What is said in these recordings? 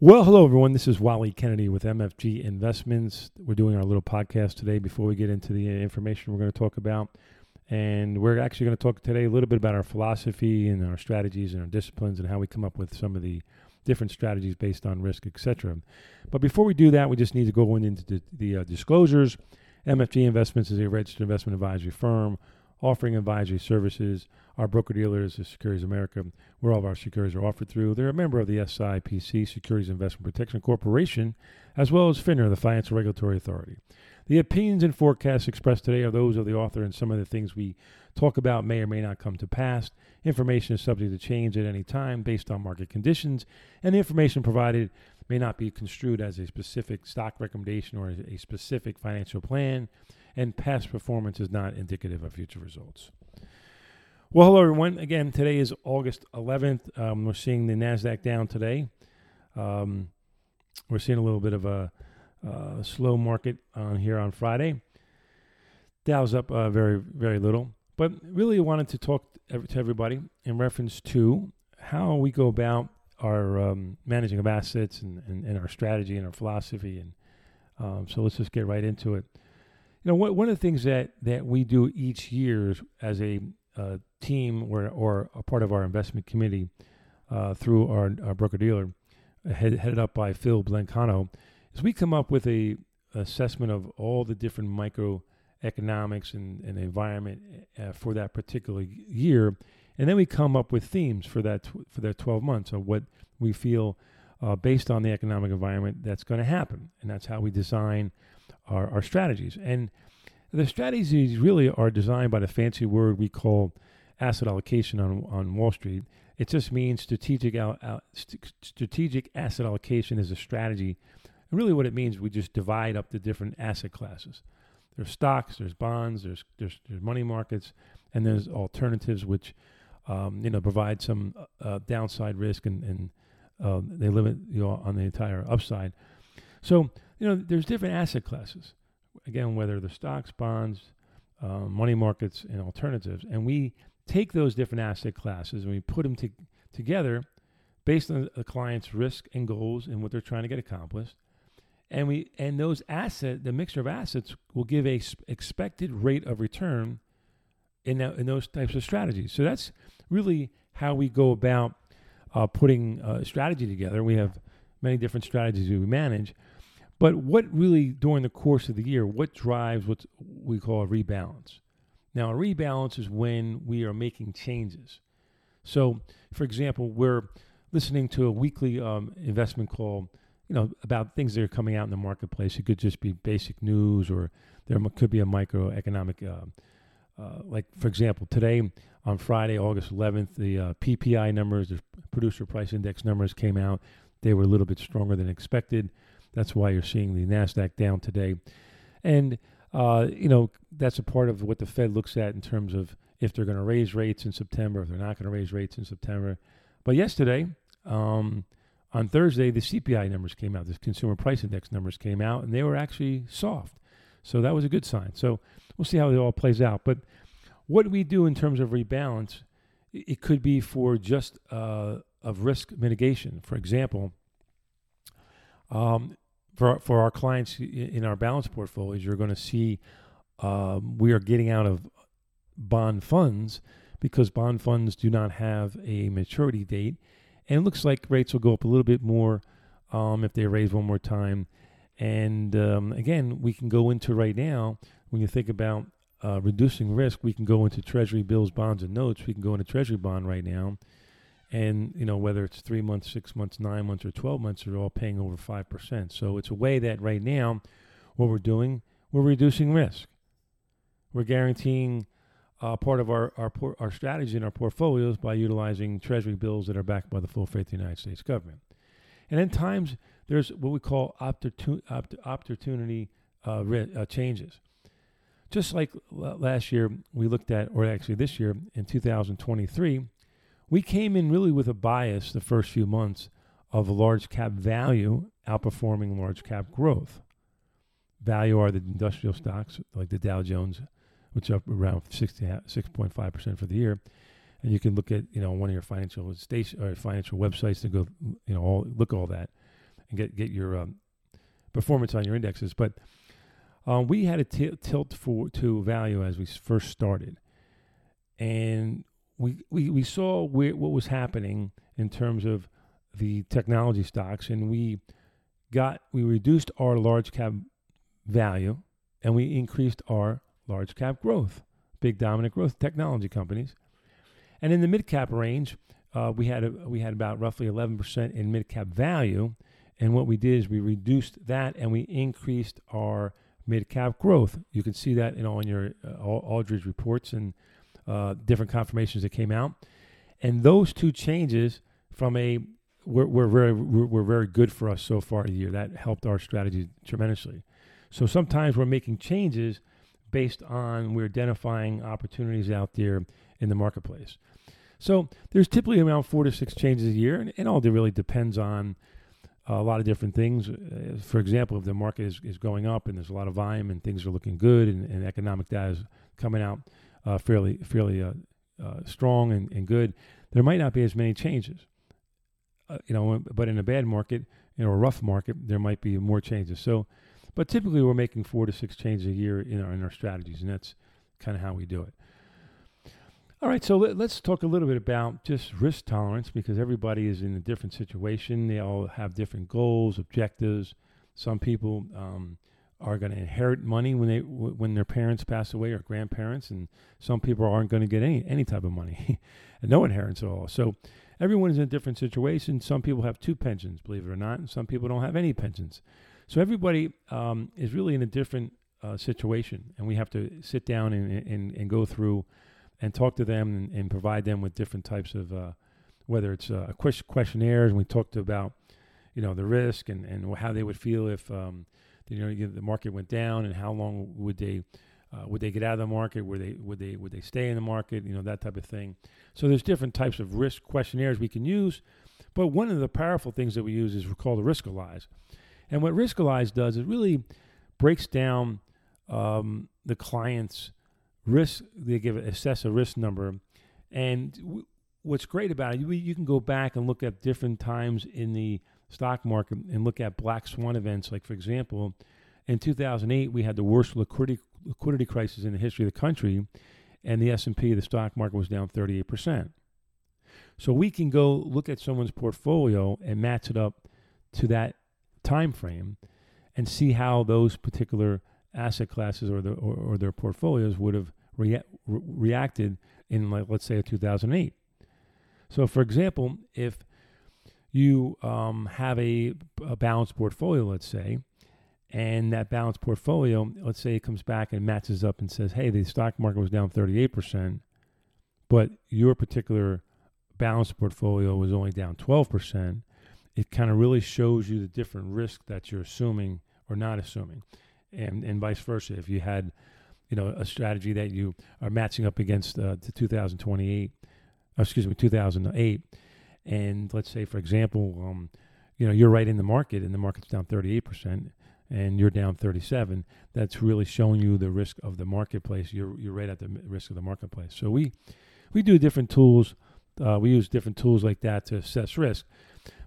Well, hello everyone. This is Wally Kennedy with MFG Investments. We're doing our little podcast today before we get into the information we're going to talk about. And we're actually going to talk today a little bit about our philosophy and our strategies and our disciplines and how we come up with some of the different strategies based on risk, etc. But before we do that, we just need to go into the, the uh, disclosures. MFG Investments is a registered investment advisory firm offering advisory services. Our broker dealers is Securities America, where all of our securities are offered through. They're a member of the SIPC, Securities Investment Protection Corporation, as well as FINRA, the Financial Regulatory Authority. The opinions and forecasts expressed today are those of the author, and some of the things we talk about may or may not come to pass. Information is subject to change at any time based on market conditions, and the information provided may not be construed as a specific stock recommendation or a specific financial plan and past performance is not indicative of future results. Well, hello everyone. Again, today is August 11th. Um, we're seeing the Nasdaq down today. Um, we're seeing a little bit of a, uh, slow market on here on Friday. Dow's up uh, very very little, but really wanted to talk to everybody in reference to how we go about our um, managing of assets and, and, and, our strategy and our philosophy. And um, so let's just get right into it. You know, one, of the things that, that we do each year as a uh, team or, or a part of our investment committee uh, through our, our broker dealer, head, headed up by Phil Blancato, is we come up with a assessment of all the different microeconomics and, and environment uh, for that particular year, and then we come up with themes for that tw- for that 12 months of what we feel uh, based on the economic environment that's going to happen, and that's how we design our, our strategies. And the strategies really are designed by the fancy word we call asset allocation on, on Wall Street. It just means strategic al- al- st- strategic asset allocation is a strategy. And really, what it means, we just divide up the different asset classes. There's stocks, there's bonds, there's there's, there's money markets, and there's alternatives which um, you know provide some uh, downside risk and, and uh, they limit you know, on the entire upside. So you know, there's different asset classes. Again, whether they're stocks, bonds, uh, money markets, and alternatives, and we take those different asset classes and we put them to, together based on the client's risk and goals and what they're trying to get accomplished. And we and those asset, the mixture of assets, will give a expected rate of return in, that, in those types of strategies. So that's really how we go about uh, putting a strategy together. We have many different strategies we manage, but what really, during the course of the year, what drives what we call a rebalance? Now, a rebalance is when we are making changes. So, for example, we're listening to a weekly um, investment call, you know, about things that are coming out in the marketplace. It could just be basic news, or there could be a microeconomic, uh, uh, like for example, today on Friday, August 11th, the uh, PPI numbers, the producer price index numbers came out. They were a little bit stronger than expected. That's why you're seeing the Nasdaq down today, and uh, you know that's a part of what the Fed looks at in terms of if they're going to raise rates in September, if they're not going to raise rates in September. But yesterday, um, on Thursday, the CPI numbers came out. The Consumer Price Index numbers came out, and they were actually soft. So that was a good sign. So we'll see how it all plays out. But what we do in terms of rebalance, it could be for just uh, of risk mitigation. For example, um, for for our clients in our balance portfolios, you're going to see um, we are getting out of bond funds because bond funds do not have a maturity date, and it looks like rates will go up a little bit more um, if they raise one more time. And um, again, we can go into right now when you think about uh, reducing risk, we can go into Treasury bills, bonds, and notes. We can go into Treasury bond right now and you know whether it's three months, six months, nine months, or twelve months, they're all paying over five percent. So it's a way that right now, what we're doing, we're reducing risk. We're guaranteeing uh, part of our our por- our strategy in our portfolios by utilizing Treasury bills that are backed by the full faith of the United States government. And in times there's what we call opportunity uh, uh, changes. Just like l- last year, we looked at, or actually this year in 2023 we came in really with a bias the first few months of large cap value outperforming large cap growth. Value are the industrial stocks like the Dow Jones, which up around 6.5% for the year. And you can look at, you know, one of your financial station or financial websites to go, you know, all, look all that. and get get your um, performance on your indexes. But um, we had a t- tilt for to value as we first started, and we we, we saw where, what was happening in terms of the technology stocks, and we got we reduced our large cap value, and we increased our large cap growth, big dominant growth technology companies, and in the mid cap range, uh, we had a, we had about roughly 11% in mid cap value, and what we did is we reduced that and we increased our mid cap growth. You can see that in all in your uh, Albridge reports and uh, different confirmations that came out. And those two changes from a were, were very were, were very good for us so far a year. That helped our strategy tremendously. So sometimes we're making changes based on we're identifying opportunities out there in the marketplace. So there's typically around four to six changes a year, and, and all it really depends on a lot of different things. Uh, for example, if the market is, is going up and there's a lot of volume and things are looking good and, and economic data is coming out uh, fairly fairly uh, uh, strong and, and good, there might not be as many changes. Uh, you know, but in a bad market, you know, a rough market, there might be more changes. So, but typically we're making four to six changes a year in our in our strategies, and that's kind of how we do it. All right, so let, us talk a little bit about just risk tolerance because everybody is in a different situation. They all have different goals, objectives. Some people um, are going to inherit money when they when their parents pass away or grandparents, and some people aren't going to get any any type of money, and no inheritance at all. So everyone is in a different situation. Some people have two pensions, believe it or not, and some people don't have any pensions. So everybody um, is really in a different uh, situation, and we have to sit down and, and, and go through and talk to them and, and provide them with different types of uh, whether it's uh, questionnaires and we talked about you know the risk and, and how they would feel if um, you know the market went down and how long would they uh, would they get out of the market? Would they would they would they stay in the market? You know that type of thing. So there's different types of risk questionnaires we can use but one of the powerful things that we use is called the Riskalyze. And what Riskalyze does is really breaks down um, the client's risk they give assess a risk number. And w- what's great about it you, you can go back and look at different times in the stock market and look at black swan events like for example in 2008 we had the worst liquidity liquidity crisis in the history of the country and the S&P the stock market was down 38% so we can go look at someone's portfolio and match it up to that time frame and see how those particular asset classes or, the, or, or their portfolios would have rea- re- reacted in, like, let's say, 2008. So, for example, if you um, have a, a balanced portfolio, let's say, and that balanced portfolio, let's say it comes back and matches up and says, hey, the stock market was down 38%, but your particular balanced portfolio was only down 12%, it kind of really shows you the different risk that you're assuming or not assuming. And, and vice versa. If you had you know, a strategy that you are matching up against uh, the 2028, excuse me, 2008. And let's say, for example, um, you know, you're right in the market and the market's down 38% and you're down 37. That's really showing you the risk of the marketplace. You're, you're right at the risk of the marketplace. So we, we do different tools. Uh, we use different tools like that to assess risk.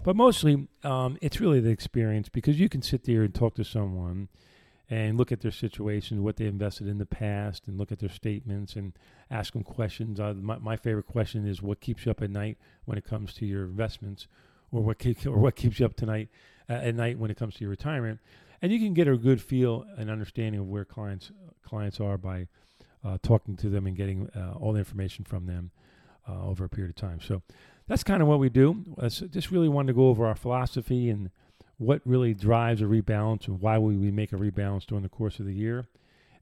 But mostly, um, it's really the experience because you can sit there and talk to someone and look at their situation, what they invested in the past, and look at their statements and ask them questions. Uh, my, my, favorite question is, what keeps you up at night when it comes to your investments, or what keeps or what keeps you up tonight uh, at night when it comes to your retirement? And you can get a good feel and understanding of where clients clients are by uh, talking to them and getting uh, all the information from them uh, over a period of time. So that's kind of what we do. I just really wanted to go over our philosophy and what really drives a rebalance and why we, we make a rebalance during the course of the year,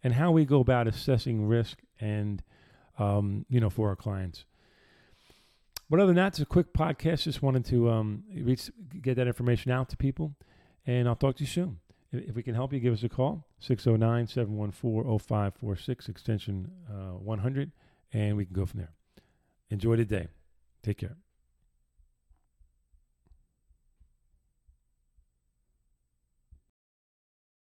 and how we go about assessing risk and um, you know for our clients. But other than that, it's a quick podcast. Just wanted to um, reach, get that information out to people, and I'll talk to you soon. If, if we can help you, give us a call 609 714 0546, extension uh, 100, and we can go from there. Enjoy the day. Take care.